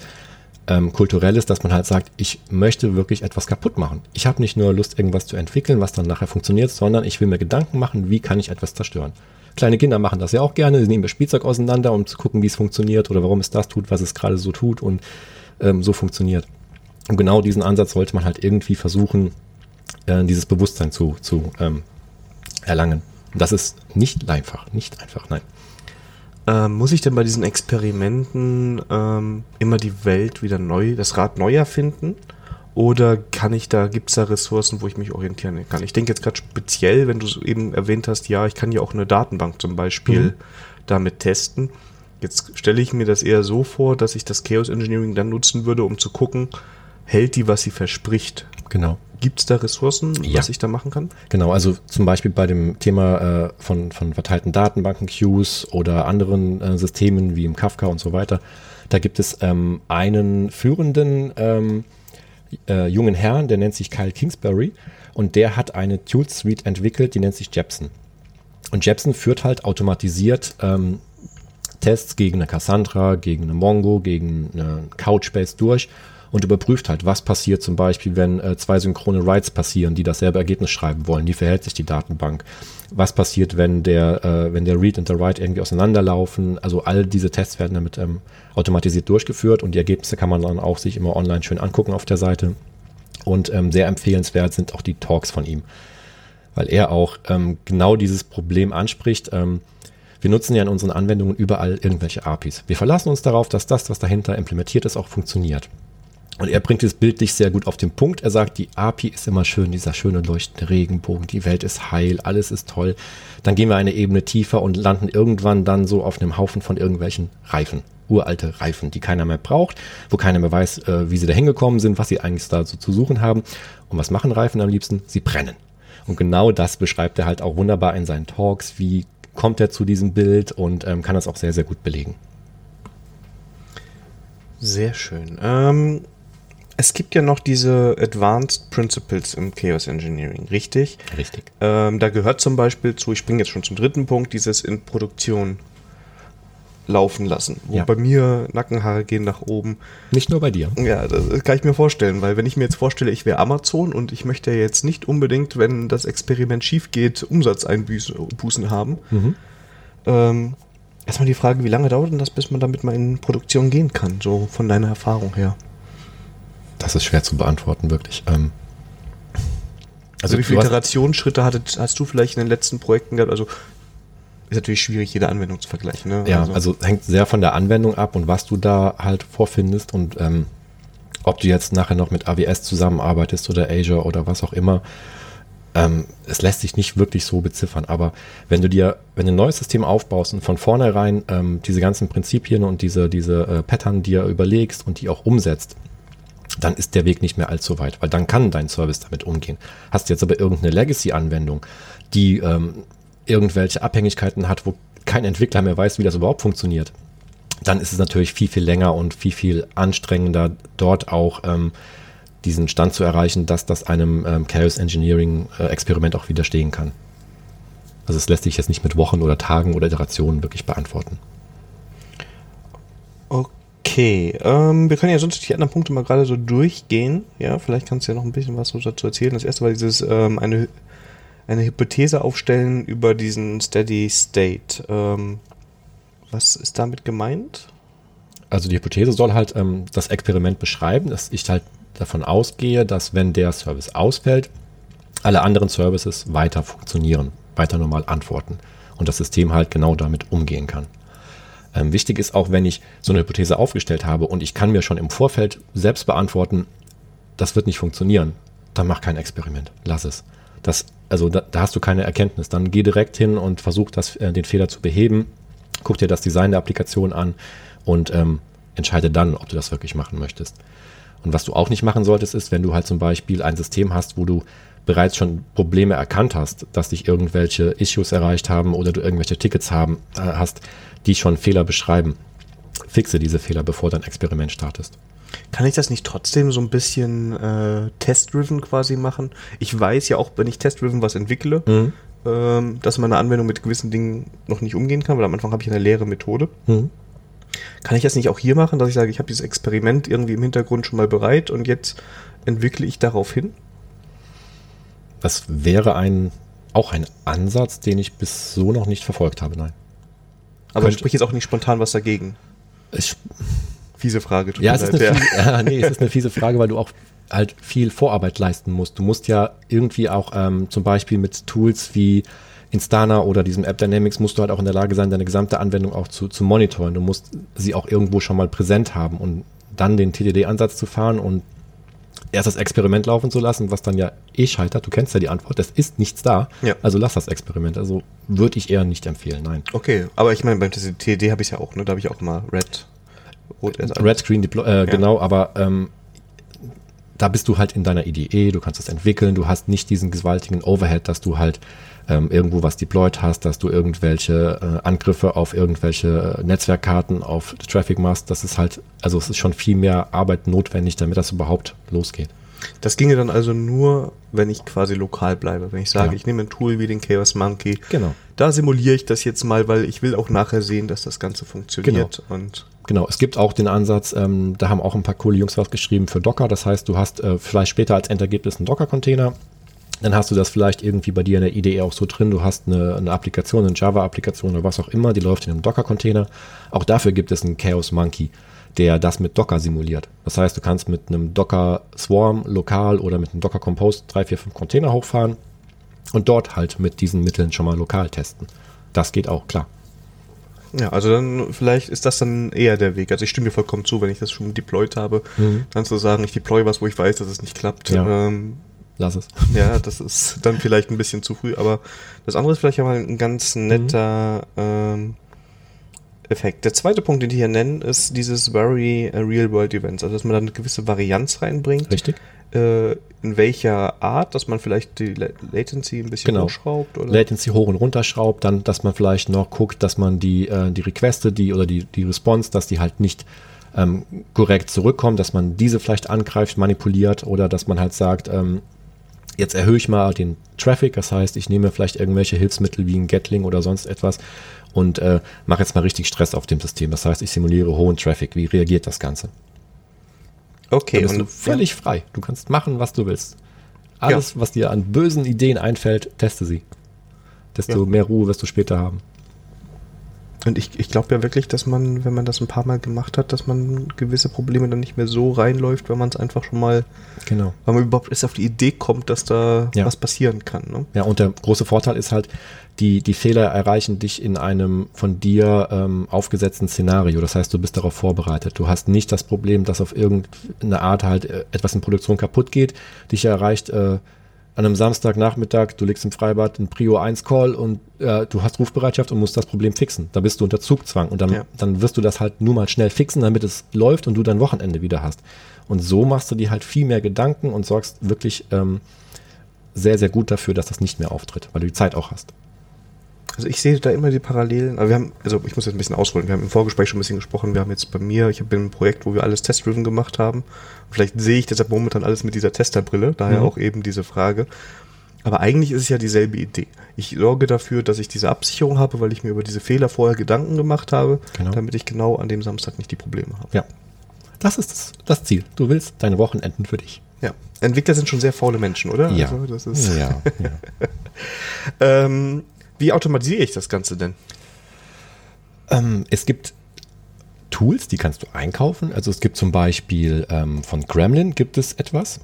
ähm, Kulturelles, dass man halt sagt, ich möchte wirklich etwas kaputt machen. Ich habe nicht nur Lust, irgendwas zu entwickeln, was dann nachher funktioniert, sondern ich will mir Gedanken machen, wie kann ich etwas zerstören. Kleine Kinder machen das ja auch gerne. Sie nehmen ihr Spielzeug auseinander, um zu gucken, wie es funktioniert oder warum es das tut, was es gerade so tut und ähm, so funktioniert. Und genau diesen Ansatz sollte man halt irgendwie versuchen, äh, dieses Bewusstsein zu, zu ähm, erlangen. Das ist nicht einfach, nicht einfach, nein. Ähm, muss ich denn bei diesen Experimenten ähm, immer die Welt wieder neu, das Rad neu erfinden? Oder kann ich da, gibt es da Ressourcen, wo ich mich orientieren kann? Ich denke jetzt gerade speziell, wenn du eben erwähnt hast, ja, ich kann ja auch eine Datenbank zum Beispiel mhm. damit testen. Jetzt stelle ich mir das eher so vor, dass ich das Chaos Engineering dann nutzen würde, um zu gucken, hält die, was sie verspricht. Genau. Gibt es da Ressourcen, ja. was ich da machen kann? Genau, also zum Beispiel bei dem Thema äh, von, von verteilten Datenbanken, Queues oder anderen äh, Systemen wie im Kafka und so weiter. Da gibt es ähm, einen führenden ähm, äh, jungen Herrn, der nennt sich Kyle Kingsbury und der hat eine Tool Suite entwickelt, die nennt sich Jepson. Und Jepson führt halt automatisiert ähm, Tests gegen eine Cassandra, gegen eine Mongo, gegen eine Couchbase durch und überprüft halt, was passiert zum Beispiel, wenn äh, zwei synchrone Writes passieren, die dasselbe Ergebnis schreiben wollen. Wie verhält sich die Datenbank? Was passiert, wenn der, äh, wenn der Read und der Write irgendwie auseinanderlaufen? Also all diese Tests werden damit ähm, automatisiert durchgeführt und die Ergebnisse kann man dann auch sich immer online schön angucken auf der Seite. Und ähm, sehr empfehlenswert sind auch die Talks von ihm, weil er auch ähm, genau dieses Problem anspricht. Ähm, wir nutzen ja in unseren Anwendungen überall irgendwelche APIs. Wir verlassen uns darauf, dass das, was dahinter implementiert ist, auch funktioniert. Und er bringt es bildlich sehr gut auf den Punkt. Er sagt, die API ist immer schön, dieser schöne leuchtende Regenbogen, die Welt ist heil, alles ist toll. Dann gehen wir eine Ebene tiefer und landen irgendwann dann so auf einem Haufen von irgendwelchen Reifen. Uralte Reifen, die keiner mehr braucht, wo keiner mehr weiß, äh, wie sie da hingekommen sind, was sie eigentlich da so zu suchen haben. Und was machen Reifen am liebsten? Sie brennen. Und genau das beschreibt er halt auch wunderbar in seinen Talks. Wie kommt er zu diesem Bild und ähm, kann das auch sehr, sehr gut belegen. Sehr schön. Ähm, es gibt ja noch diese Advanced Principles im Chaos Engineering, richtig? Richtig. Ähm, da gehört zum Beispiel zu, ich springe jetzt schon zum dritten Punkt, dieses in Produktion laufen lassen. Wo Ja. bei mir Nackenhaare gehen nach oben. Nicht nur bei dir. Ja, das kann ich mir vorstellen, weil wenn ich mir jetzt vorstelle, ich wäre Amazon und ich möchte ja jetzt nicht unbedingt, wenn das Experiment schief geht, Umsatzeinbußen haben. Ähm, erstmal die Frage, wie lange dauert denn das, bis man damit mal in Produktion gehen kann, so von deiner Erfahrung her? Das ist schwer zu beantworten, wirklich. Ähm, Also, wie viele Iterationsschritte hattet, hast du vielleicht in den letzten Projekten gehabt? Also ist natürlich schwierig, jede Anwendung zu vergleichen. Ne? Ja, also, hängt sehr von der Anwendung ab und was du da halt vorfindest und ähm, ob du jetzt nachher noch mit AWS zusammenarbeitest oder Azure oder was auch immer. Ähm, es lässt sich nicht wirklich so beziffern, aber wenn du dir, wenn du ein neues System aufbaust und von vornherein ähm, diese ganzen Prinzipien und diese, diese äh, Pattern dir überlegst und die auch umsetzt, dann ist der Weg nicht mehr allzu weit, weil dann kann dein Service damit umgehen. Hast du jetzt aber irgendeine Legacy-Anwendung, die ähm, irgendwelche Abhängigkeiten hat, wo kein Entwickler mehr weiß, wie das überhaupt funktioniert, dann ist es natürlich viel, viel länger und viel, viel anstrengender, dort auch ähm, diesen Stand zu erreichen, dass das einem ähm, Chaos Engineering äh, Experiment auch widerstehen kann. Also es lässt sich jetzt nicht mit Wochen oder Tagen oder Iterationen wirklich beantworten. Okay, ähm, wir können ja sonst die anderen Punkte mal gerade so durchgehen. Ja, vielleicht kannst du ja noch ein bisschen was dazu erzählen. Das erste war dieses ähm, eine, eine Hypothese aufstellen über diesen Steady State. Ähm, was ist damit gemeint? Also die Hypothese soll halt ähm, das Experiment beschreiben, dass ich halt davon ausgehe, dass wenn der Service ausfällt, alle anderen Services weiter funktionieren, weiter normal antworten und das System halt genau damit umgehen kann. Ähm, wichtig ist auch, wenn ich so eine Hypothese aufgestellt habe und ich kann mir schon im Vorfeld selbst beantworten, das wird nicht funktionieren, dann mach kein Experiment, lass es. Das, also da, da hast du keine Erkenntnis. Dann geh direkt hin und versuch das, äh, den Fehler zu beheben, guck dir das Design der Applikation an und ähm, entscheide dann, ob du das wirklich machen möchtest. Und was du auch nicht machen solltest, ist, wenn du halt zum Beispiel ein System hast, wo du bereits schon Probleme erkannt hast, dass dich irgendwelche Issues erreicht haben oder du irgendwelche Tickets haben, äh, hast, die schon Fehler beschreiben. Fixe diese Fehler, bevor dein Experiment startest. Kann ich das nicht trotzdem so ein bisschen äh, test-driven quasi machen? Ich weiß ja auch, wenn ich test-driven was entwickle, Mhm. ähm, dass meine Anwendung mit gewissen Dingen noch nicht umgehen kann, weil am Anfang habe ich eine leere Methode. Mhm. Kann ich das nicht auch hier machen, dass ich sage, ich habe dieses Experiment irgendwie im Hintergrund schon mal bereit und jetzt entwickle ich darauf hin? Das wäre ein, auch ein Ansatz, den ich bis so noch nicht verfolgt habe, nein. Aber Könnte- sprich jetzt auch nicht spontan was dagegen. Ich, Fiese Frage. tut Ja, mir es ist, leid, eine fiese, ja, nee, es ist eine fiese Frage, weil du auch halt viel Vorarbeit leisten musst. Du musst ja irgendwie auch ähm, zum Beispiel mit Tools wie Instana oder diesem App Dynamics musst du halt auch in der Lage sein, deine gesamte Anwendung auch zu, zu monitoren. Du musst sie auch irgendwo schon mal präsent haben und dann den TDD-Ansatz zu fahren und erst das Experiment laufen zu lassen, was dann ja eh scheitert. Du kennst ja die Antwort, es ist nichts da. Ja. Also lass das Experiment. Also würde ich eher nicht empfehlen, nein. Okay, aber ich meine, beim TD habe ich ja auch, ne? Da habe ich auch immer Red. Rot Red Screen Deploy, äh, genau, aber ähm, da bist du halt in deiner IDE, du kannst es entwickeln, du hast nicht diesen gewaltigen Overhead, dass du halt ähm, irgendwo was deployed hast, dass du irgendwelche äh, Angriffe auf irgendwelche äh, Netzwerkkarten, auf Traffic machst. Das ist halt, also es ist schon viel mehr Arbeit notwendig, damit das überhaupt losgeht. Das ginge dann also nur, wenn ich quasi lokal bleibe. Wenn ich sage, Genau. ich nehme ein Tool wie den Chaos Monkey, Genau. da simuliere ich das jetzt mal, weil ich will auch nachher sehen, dass das Ganze funktioniert. Und Genau, es gibt auch den Ansatz, ähm, da haben auch ein paar coole Jungs was geschrieben für Docker. Das heißt, du hast äh, vielleicht später als Endergebnis einen Docker-Container. Dann hast du das vielleicht irgendwie bei dir in der IDE auch so drin. Du hast eine, eine Applikation, eine Java-Applikation oder was auch immer, die läuft in einem Docker-Container. Auch dafür gibt es einen Chaos Monkey, der das mit Docker simuliert. Das heißt, du kannst mit einem Docker Swarm lokal oder mit einem Docker Compose 3, 4, 5 Container hochfahren und dort halt mit diesen Mitteln schon mal lokal testen. Das geht auch, klar. ja, also dann vielleicht ist das dann eher der Weg. Also ich stimme dir vollkommen zu, wenn ich das schon deployed habe, dann zu sagen, ich deploy was, wo ich weiß, dass es nicht klappt. Ja. Ähm, Lass es. Ja, das ist dann vielleicht ein bisschen zu früh, aber das andere ist vielleicht mal ein ganz netter ähm, Effekt. Der zweite Punkt, den die hier nennen, ist dieses Very äh, Real World Events, also dass man da eine gewisse Varianz reinbringt. Richtig? Äh, in welcher Art, dass man vielleicht die La Latency ein bisschen Genau. hochschraubt oder Latency hoch und runter schraubt, dann, dass man vielleicht noch guckt, dass man die, äh, die Requeste, die oder die, die Response, dass die halt nicht ähm, korrekt zurückkommen, dass man diese vielleicht angreift, manipuliert oder dass man halt sagt, ähm, jetzt erhöhe ich mal den Traffic, das heißt, ich nehme vielleicht irgendwelche Hilfsmittel wie ein Gatling oder sonst etwas und äh, mache jetzt mal richtig Stress auf dem System. Das heißt, ich simuliere hohen Traffic. Wie reagiert das Ganze? Okay, Da bist und du völlig frei. Du kannst machen, was du willst. Alles, was dir an bösen Ideen einfällt, teste sie. Desto Ja. mehr Ruhe wirst du später haben. Und ich, ich glaube ja wirklich, dass man, wenn man das ein paar Mal gemacht hat, dass man gewisse Probleme dann nicht mehr so reinläuft, wenn man es einfach schon mal, Genau. weil man überhaupt erst auf die Idee kommt, dass da Ja. was passieren kann. Ne? Ja, und der große Vorteil ist halt, die, die Fehler erreichen dich in einem von dir ähm, aufgesetzten Szenario. Das heißt, du bist darauf vorbereitet. Du hast nicht das Problem, dass auf irgendeine Art halt äh, etwas in Produktion kaputt geht. Dich erreicht äh, an einem Samstagnachmittag, du liegst im Freibad, ein Prio 1 Call und äh, du hast Rufbereitschaft und musst das Problem fixen. Da bist du unter Zugzwang und dann, Ja. dann wirst du das halt nur mal schnell fixen, damit es läuft und du dein Wochenende wieder hast. Und so machst du dir halt viel mehr Gedanken und sorgst wirklich ähm, sehr, sehr gut dafür, dass das nicht mehr auftritt, weil du die Zeit auch hast. Also ich sehe da immer die Parallelen. Aber wir haben, also ich muss jetzt ein bisschen ausholen. Wir haben im Vorgespräch schon ein bisschen gesprochen. Wir haben jetzt bei mir, ich bin im Projekt, wo wir alles test-driven gemacht haben. Vielleicht sehe ich deshalb momentan alles mit dieser Testerbrille, daher Mhm. auch eben diese Frage. Aber eigentlich ist es ja dieselbe Idee. Ich sorge dafür, dass ich diese Absicherung habe, weil ich mir über diese Fehler vorher Gedanken gemacht habe, Genau. damit ich genau an dem Samstag nicht die Probleme habe. Ja. Das ist das, das Ziel. Du willst deine Wochenenden für dich. Ja. Entwickler sind schon sehr faule Menschen, oder? Ja. Also das ist, ja, ja. ähm, wie automatisiere ich das Ganze denn? ähm, es gibt Tools, die kannst du einkaufen. Also es gibt zum Beispiel ähm, von Gremlin gibt es etwas.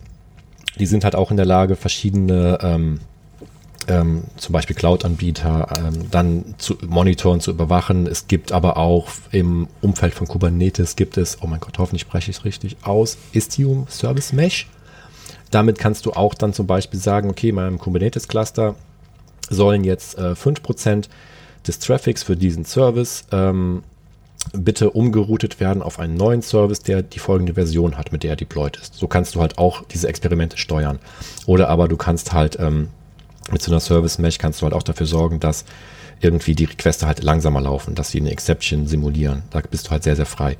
Die sind halt auch in der Lage, verschiedene ähm, ähm, zum Beispiel Cloud-Anbieter ähm, dann zu monitoren, zu überwachen. Es gibt aber auch im Umfeld von Kubernetes gibt es, oh mein Gott, hoffentlich spreche ich es richtig aus, Istio Service Mesh. Damit kannst du auch dann zum Beispiel sagen, okay, in meinem Kubernetes-Cluster sollen jetzt äh, 5% des Traffics für diesen Service ähm, bitte umgeroutet werden auf einen neuen Service, der die folgende Version hat, mit der er deployed ist. So kannst du halt auch diese Experimente steuern. Oder aber du kannst halt ähm, mit so einer Service Mesh kannst du halt auch dafür sorgen, dass irgendwie die Requeste halt langsamer laufen, dass sie eine Exception simulieren. Da bist du halt sehr, sehr frei.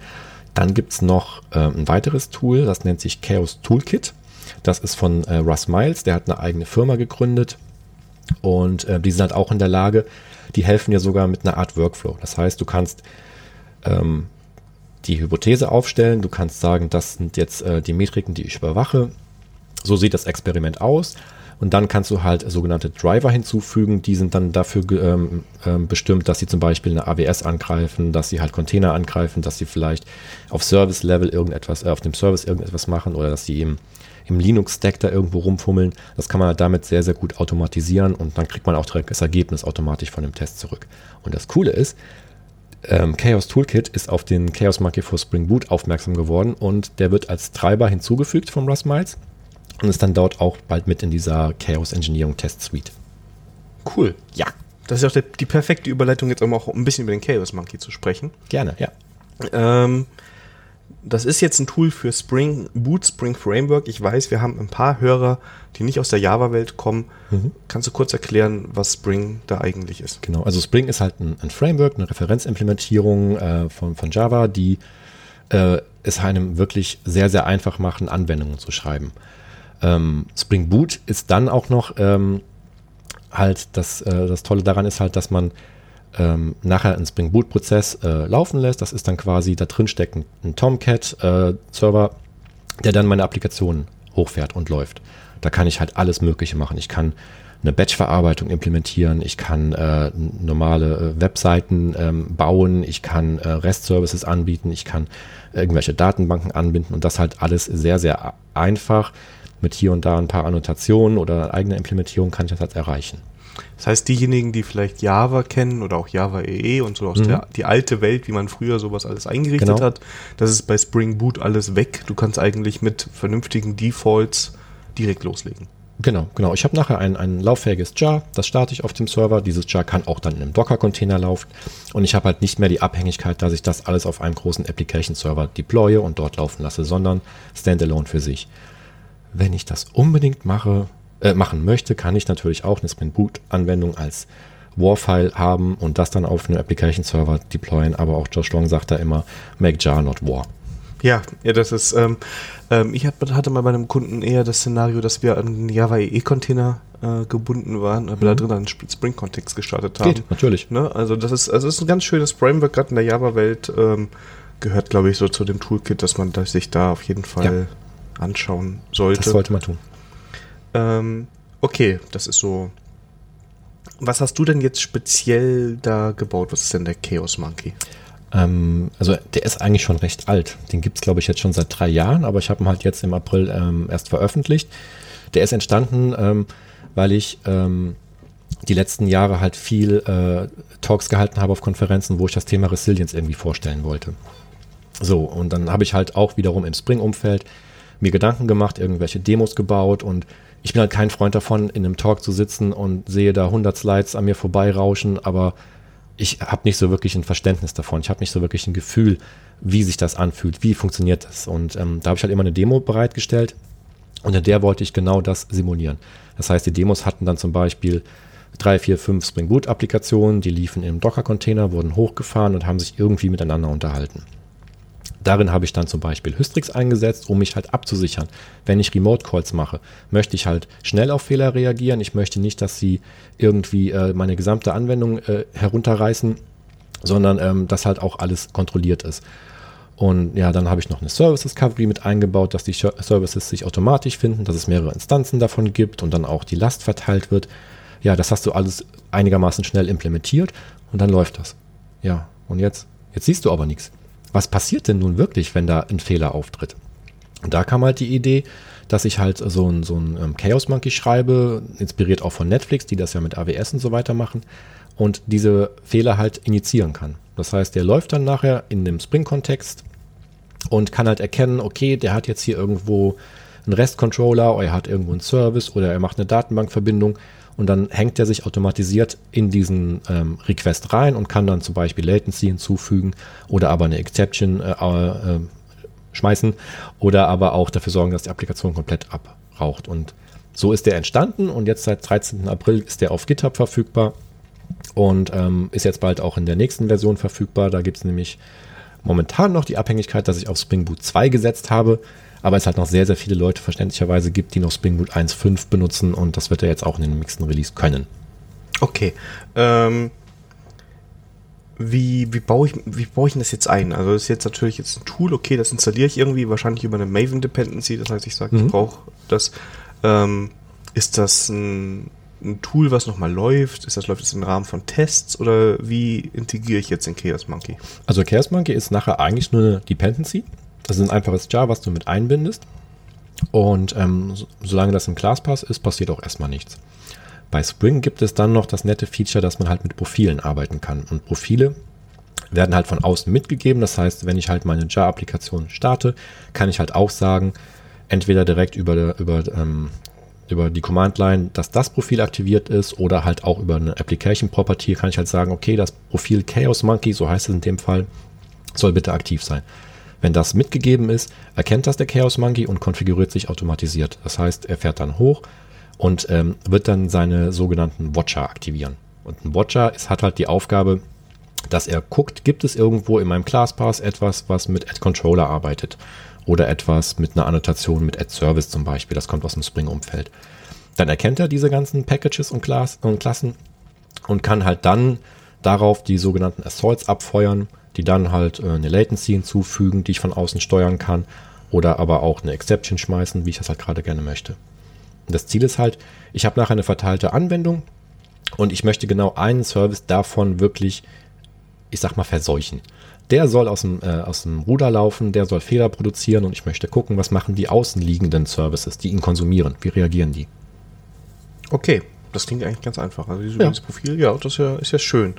Dann gibt's noch ähm, ein weiteres Tool, das nennt sich Chaos Toolkit. Das ist von äh, Russ Miles, der hat eine eigene Firma gegründet und äh, die sind halt auch in der Lage, die helfen dir sogar mit einer Art Workflow. Das heißt, du kannst ähm, die Hypothese aufstellen, du kannst sagen, das sind jetzt äh, die Metriken, die ich überwache. So sieht das Experiment aus. Und dann kannst du halt sogenannte Driver hinzufügen, die sind dann dafür ähm, ähm, bestimmt, dass sie zum Beispiel eine AWS angreifen, dass sie halt Container angreifen, dass sie vielleicht auf Service-Level irgendetwas, äh, auf dem Service irgendetwas machen oder dass sie im, im Linux-Stack da irgendwo rumfummeln. Das kann man halt damit sehr, sehr gut automatisieren und dann kriegt man auch direkt das Ergebnis automatisch von dem Test zurück. Und das Coole ist, ähm, Chaos Toolkit ist auf den Chaos Monkey for Spring Boot aufmerksam geworden und der wird als Treiber hinzugefügt von Russ Miles und ist dann dort auch bald mit in dieser Chaos Engineering Test Suite. Cool. Ja. Das ist auch der, die perfekte Überleitung, jetzt um auch ein bisschen über den Chaos Monkey zu sprechen. Gerne, ja. Ähm, das ist jetzt ein Tool für Spring Boot, Spring Framework. Ich weiß, wir haben ein paar Hörer, die nicht aus der Java-Welt kommen. Kannst du kurz erklären, was Spring da eigentlich ist? Genau, also Spring ist halt ein, ein Framework, eine Referenzimplementierung äh, von, von Java, die äh, es einem wirklich sehr, sehr einfach machen, Anwendungen zu schreiben. Ähm, Spring Boot ist dann auch noch ähm, halt, das, äh, das Tolle daran ist halt, dass man ähm, nachher einen Spring Boot Prozess äh, laufen lässt. Das ist dann quasi, da drin steckt ein, Tomcat äh, Server, der dann meine Applikation hochfährt und läuft. Da kann ich halt alles Mögliche machen. Ich kann eine Batch-Verarbeitung implementieren, ich kann äh, normale äh, Webseiten ähm, bauen, ich kann äh, REST-Services anbieten, ich kann irgendwelche Datenbanken anbinden und das halt alles sehr, sehr einfach. Mit hier und da ein paar Annotationen oder eigener Implementierung kann ich das halt erreichen. Das heißt, diejenigen, die vielleicht Java kennen oder auch Java EE und so aus mhm. der die alte Welt, wie man früher sowas alles eingerichtet genau. hat, das ist bei Spring Boot alles weg. Du kannst eigentlich mit vernünftigen Defaults direkt loslegen. Genau, genau. Ich habe nachher ein, ein lauffähiges Jar, das starte ich auf dem Server. Dieses Jar kann auch dann in einem Docker-Container laufen. Und ich habe halt nicht mehr die Abhängigkeit, dass ich das alles auf einem großen Application-Server deploye und dort laufen lasse, sondern standalone für sich. Wenn ich das unbedingt mache, äh, machen möchte, kann ich natürlich auch eine Spring Boot-Anwendung als War-File haben und das dann auf einem Application-Server deployen. Aber auch Josh Long sagt da immer, make jar not war. Ja, ja, das ist, ähm, ähm, ich hatte mal bei einem Kunden eher das Szenario, dass wir an den Java EE-Container äh, gebunden waren, aber mhm. da drin einen Spring-Kontext gestartet haben. Geht, natürlich. Ne? Also das ist, also das ist ein ganz schönes Framework, gerade in der Java-Welt, ähm, gehört, glaube ich, so zu dem Toolkit, dass man das sich da auf jeden Fall ja. anschauen sollte. Das sollte man tun. Ähm, okay, das ist so. Was hast du denn jetzt speziell da gebaut? Was ist denn der Chaos Monkey? Ähm, also der ist eigentlich schon recht alt. Den gibt es, glaube ich, jetzt schon seit drei Jahren, aber ich habe ihn halt jetzt im April ähm, erst veröffentlicht. Der ist entstanden, ähm, weil ich ähm, die letzten Jahre halt viel äh, Talks gehalten habe auf Konferenzen, wo ich das Thema Resilience irgendwie vorstellen wollte. So, und dann habe ich halt auch wiederum im Spring-Umfeld mir Gedanken gemacht, irgendwelche Demos gebaut und ich bin halt kein Freund davon, in einem Talk zu sitzen und sehe da 100 Slides an mir vorbeirauschen, aber ich habe nicht so wirklich ein Verständnis davon. Ich habe nicht so wirklich ein Gefühl, wie sich das anfühlt, wie funktioniert das. Und ähm, da habe ich halt immer eine Demo bereitgestellt und in der wollte ich genau das simulieren. Das heißt, die Demos hatten dann zum Beispiel drei, vier, fünf Spring Boot Applikationen, die liefen im Docker-Container, wurden hochgefahren und haben sich irgendwie miteinander unterhalten. Darin habe ich dann zum Beispiel Hystrix eingesetzt, um mich halt abzusichern. Wenn ich Remote Calls mache, möchte ich halt schnell auf Fehler reagieren. Ich möchte nicht, dass sie irgendwie äh, meine gesamte Anwendung äh, herunterreißen, sondern ähm, dass halt auch alles kontrolliert ist. Und ja, dann habe ich noch eine Service Discovery mit eingebaut, dass die Services sich automatisch finden, dass es mehrere Instanzen davon gibt und dann auch die Last verteilt wird. Ja, das hast du alles einigermaßen schnell implementiert und dann läuft das. Ja, und jetzt, jetzt siehst du aber nichts was passiert denn nun wirklich, wenn da ein Fehler auftritt? Und da kam halt die Idee, dass ich halt so ein, so ein ähm, Chaos Monkey schreibe, inspiriert auch von Netflix, die das ja mit AWS und so weiter machen, und diese Fehler halt initiieren kann. Das heißt, der läuft dann nachher in dem Spring-Kontext und kann halt erkennen, okay, der hat jetzt hier irgendwo einen REST-Controller oder er hat irgendwo einen Service oder er macht eine Datenbankverbindung und dann hängt er sich automatisiert in diesen ähm, Request rein und kann dann zum Beispiel Latency hinzufügen oder aber eine Exception äh, äh, schmeißen oder aber auch dafür sorgen, dass die Applikation komplett abraucht. Und so ist der entstanden und jetzt seit 13. April ist der auf GitHub verfügbar und ähm, ist jetzt bald auch in der nächsten Version verfügbar. Da gibt es nämlich momentan noch die Abhängigkeit, dass ich auf Spring Boot 2 gesetzt habe aber es halt noch sehr, sehr viele Leute verständlicherweise gibt, die noch Spring Boot 1.5 benutzen und das wird er jetzt auch in den nächsten Release können. Okay. Ähm, wie, wie, baue ich, wie baue ich das jetzt ein? Also das ist jetzt natürlich jetzt ein Tool, okay, das installiere ich irgendwie, wahrscheinlich über eine Maven Dependency, das heißt, ich sage, mhm. ich brauche das. Ähm, ist das ein, ein Tool, was nochmal läuft? Ist das, läuft das im Rahmen von Tests oder wie integriere ich jetzt in Chaos Monkey? Also Chaos Monkey ist nachher eigentlich nur eine Dependency. Das ist ein einfaches Jar, was du mit einbindest. Und ähm, solange das im ClassPass ist, passiert auch erstmal nichts. Bei Spring gibt es dann noch das nette Feature, dass man halt mit Profilen arbeiten kann. Und Profile werden halt von außen mitgegeben. Das heißt, wenn ich halt meine Jar-Applikation starte, kann ich halt auch sagen, entweder direkt über, über, ähm, über die Command-Line, dass das Profil aktiviert ist oder halt auch über eine Application-Property kann ich halt sagen, okay, das Profil Chaos Monkey, so heißt es in dem Fall, soll bitte aktiv sein. Wenn das mitgegeben ist, erkennt das der Chaos Monkey und konfiguriert sich automatisiert. Das heißt, er fährt dann hoch und ähm, wird dann seine sogenannten Watcher aktivieren. Und ein Watcher ist, hat halt die Aufgabe, dass er guckt, gibt es irgendwo in meinem ClassPass etwas, was mit Add Controller arbeitet. oder etwas mit einer Annotation mit Add Service zum Beispiel. Das kommt aus dem Spring-Umfeld. Dann erkennt er diese ganzen Packages und Klassen und kann halt dann darauf die sogenannten Assaults abfeuern, die dann halt äh, eine Latency hinzufügen, die ich von außen steuern kann oder aber auch eine Exception schmeißen, wie ich das halt gerade gerne möchte. Und das Ziel ist halt, ich habe nachher eine verteilte Anwendung und ich möchte genau einen Service davon wirklich, ich sag mal, verseuchen. Der soll aus dem, äh, aus dem Ruder laufen, der soll Fehler produzieren und ich möchte gucken, was machen die außenliegenden Services, die ihn konsumieren, wie reagieren die. Okay, das klingt eigentlich ganz einfach. Also dieses, ja. Profil, ja, das ist ja, ist ja schön.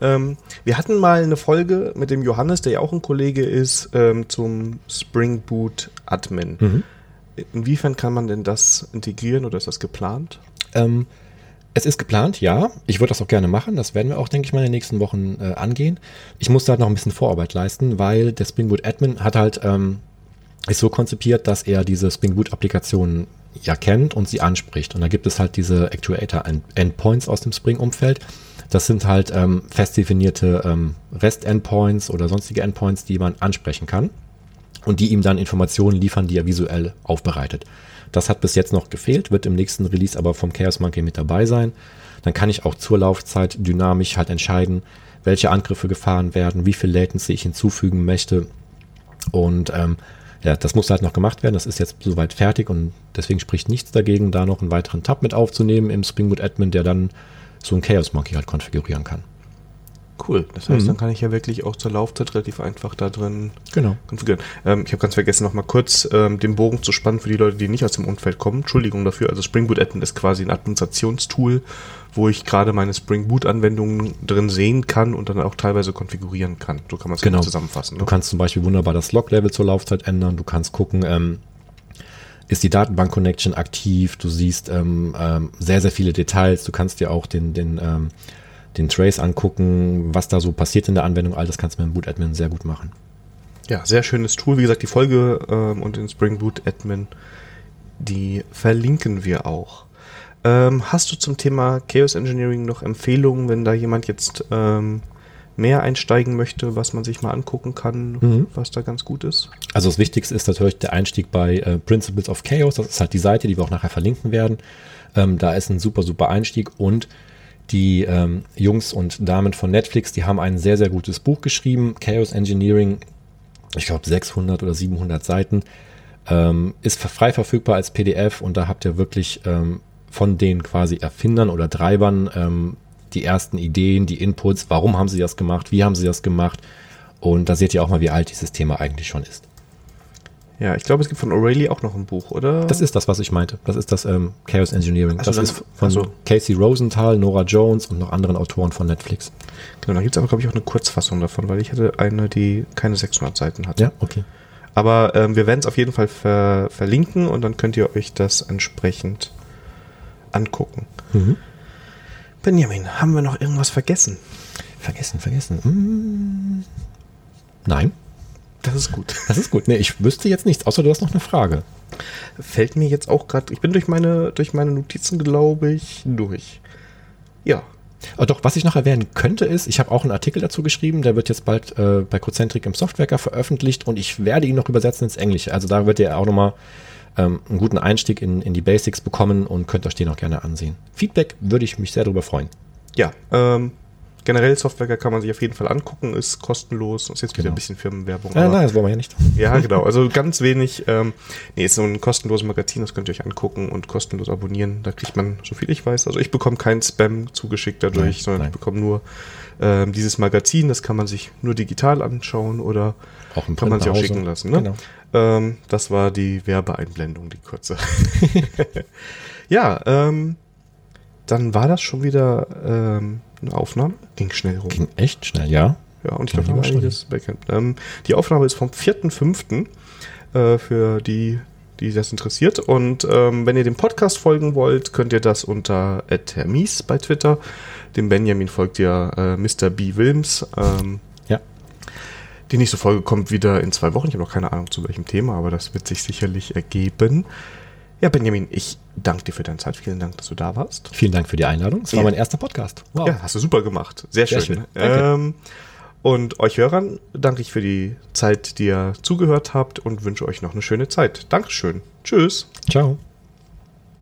Ähm, wir hatten mal eine Folge mit dem Johannes, der ja auch ein Kollege ist, ähm, zum Spring Boot Admin. Mhm. Inwiefern kann man denn das integrieren oder ist das geplant? Ähm, es ist geplant, ja. Ich würde das auch gerne machen. Das werden wir auch, denke ich mal, in den nächsten Wochen äh, angehen. Ich muss da halt noch ein bisschen Vorarbeit leisten, weil der Spring Boot Admin hat halt, ähm, ist so konzipiert, dass er diese Spring Boot Applikationen ja kennt und sie anspricht. Und da gibt es halt diese Actuator Endpoints aus dem Spring-Umfeld. Das sind halt ähm, fest definierte ähm, REST-Endpoints oder sonstige Endpoints, die man ansprechen kann und die ihm dann Informationen liefern, die er visuell aufbereitet. Das hat bis jetzt noch gefehlt, wird im nächsten Release aber vom Chaos Monkey mit dabei sein. Dann kann ich auch zur Laufzeit dynamisch halt entscheiden, welche Angriffe gefahren werden, wie viel Latency ich hinzufügen möchte. Und ähm, ja, das muss halt noch gemacht werden. Das ist jetzt soweit fertig und deswegen spricht nichts dagegen, da noch einen weiteren Tab mit aufzunehmen im Spring Boot Admin, der dann so ein Chaos Monkey halt konfigurieren kann. Cool. Das heißt, mhm. dann kann ich ja wirklich auch zur Laufzeit relativ einfach da drin genau. konfigurieren. Ähm, ich habe ganz vergessen, noch mal kurz ähm, den Bogen zu spannen für die Leute, die nicht aus dem Umfeld kommen. Entschuldigung dafür. Also Spring Boot Admin ist quasi ein Administrationstool, wo ich gerade meine Spring Boot Anwendungen drin sehen kann und dann auch teilweise konfigurieren kann. So kann man es genau zusammenfassen. Ne? Du kannst zum Beispiel wunderbar das Log-Level zur Laufzeit ändern. Du kannst gucken, ähm, ist die Datenbank-Connection aktiv. Du siehst ähm, ähm, sehr, sehr viele Details. Du kannst dir auch den, den ähm, den Trace angucken, was da so passiert in der Anwendung. All das kannst du mit dem Boot Admin sehr gut machen. Ja, sehr schönes Tool. Wie gesagt, die Folge ähm, und den Spring Boot Admin, die verlinken wir auch. Ähm, hast du zum Thema Chaos Engineering noch Empfehlungen, wenn da jemand jetzt ähm, mehr einsteigen möchte, was man sich mal angucken kann, mhm. was da ganz gut ist? Also das Wichtigste ist natürlich der Einstieg bei äh, Principles of Chaos. Das ist halt die Seite, die wir auch nachher verlinken werden. Ähm, da ist ein super, super Einstieg und die ähm, Jungs und Damen von Netflix, die haben ein sehr, sehr gutes Buch geschrieben, Chaos Engineering, ich glaube 600 oder 700 Seiten, ähm, ist frei verfügbar als PDF und da habt ihr wirklich ähm, von den quasi Erfindern oder Treibern ähm, die ersten Ideen, die Inputs, warum haben sie das gemacht, wie haben sie das gemacht? Und da seht ihr auch mal, wie alt dieses Thema eigentlich schon ist. Ja, ich glaube, es gibt von O'Reilly auch noch ein Buch, oder? Das ist das, was ich meinte. Das ist das ähm, Chaos Engineering. Also das dann, ist von also. Casey Rosenthal, Nora Jones und noch anderen Autoren von Netflix. Genau, da gibt es aber, glaube ich, auch eine Kurzfassung davon, weil ich hatte eine, die keine 600 Seiten hat. Ja, okay. Aber ähm, wir werden es auf jeden Fall ver verlinken und dann könnt ihr euch das entsprechend angucken. Mhm. Benjamin, haben wir noch irgendwas vergessen? Vergessen, vergessen. Hm. Nein. Das ist gut. Das ist gut. Nee, ich wüsste jetzt nichts, außer du hast noch eine Frage. Fällt mir jetzt auch gerade, ich bin durch meine, durch meine Notizen, glaube ich, durch. Ja. Aber doch, was ich noch erwähnen könnte, ist, ich habe auch einen Artikel dazu geschrieben, der wird jetzt bald äh, bei Cozentric im Softwareker veröffentlicht und ich werde ihn noch übersetzen ins Englische. Also da wird ihr auch nochmal ähm, einen guten Einstieg in, in die Basics bekommen und könnt euch den auch gerne ansehen. Feedback würde ich mich sehr darüber freuen. Ja, ähm, generell Software kann man sich auf jeden Fall angucken, ist kostenlos. Ist jetzt wieder genau. ein bisschen Firmenwerbung. Ja, nein, das wollen wir ja nicht. Ja, genau. Also ganz wenig. Ähm, nee, ist so ein kostenloses Magazin, das könnt ihr euch angucken und kostenlos abonnieren. Da kriegt man, so viel ich weiß, also ich bekomme keinen Spam zugeschickt dadurch, nein, sondern nein. ich bekomme nur ähm, dieses Magazin. Das kann man sich nur digital anschauen oder auch kann man sich auch schicken lassen. Ne? Genau. Ähm, das war die Werbeeinblendung, die kurze. ja, ähm, dann war das schon wieder ähm, eine Aufnahme. Ging schnell rum. Ging echt schnell, ja. Ja, und ich glaube, wir einiges Backend. Ähm, die Aufnahme ist vom 4.5. Äh, für die, die das interessiert. Und ähm, wenn ihr dem Podcast folgen wollt, könnt ihr das unter Hermies bei Twitter. Dem Benjamin folgt ja äh, Mr. B. Wilms. Ähm, ja. Die nächste Folge kommt wieder in zwei Wochen. Ich habe noch keine Ahnung zu welchem Thema, aber das wird sich sicherlich ergeben. Ja, Benjamin, ich danke dir für deine Zeit. Vielen Dank, dass du da warst. Vielen Dank für die Einladung. Es war ja. mein erster Podcast. Wow. Ja, hast du super gemacht. Sehr, Sehr schön. schön. Ähm, Und euch Hörern danke ich für die Zeit, die ihr zugehört habt und wünsche euch noch eine schöne Zeit. Dankeschön. Tschüss. Ciao.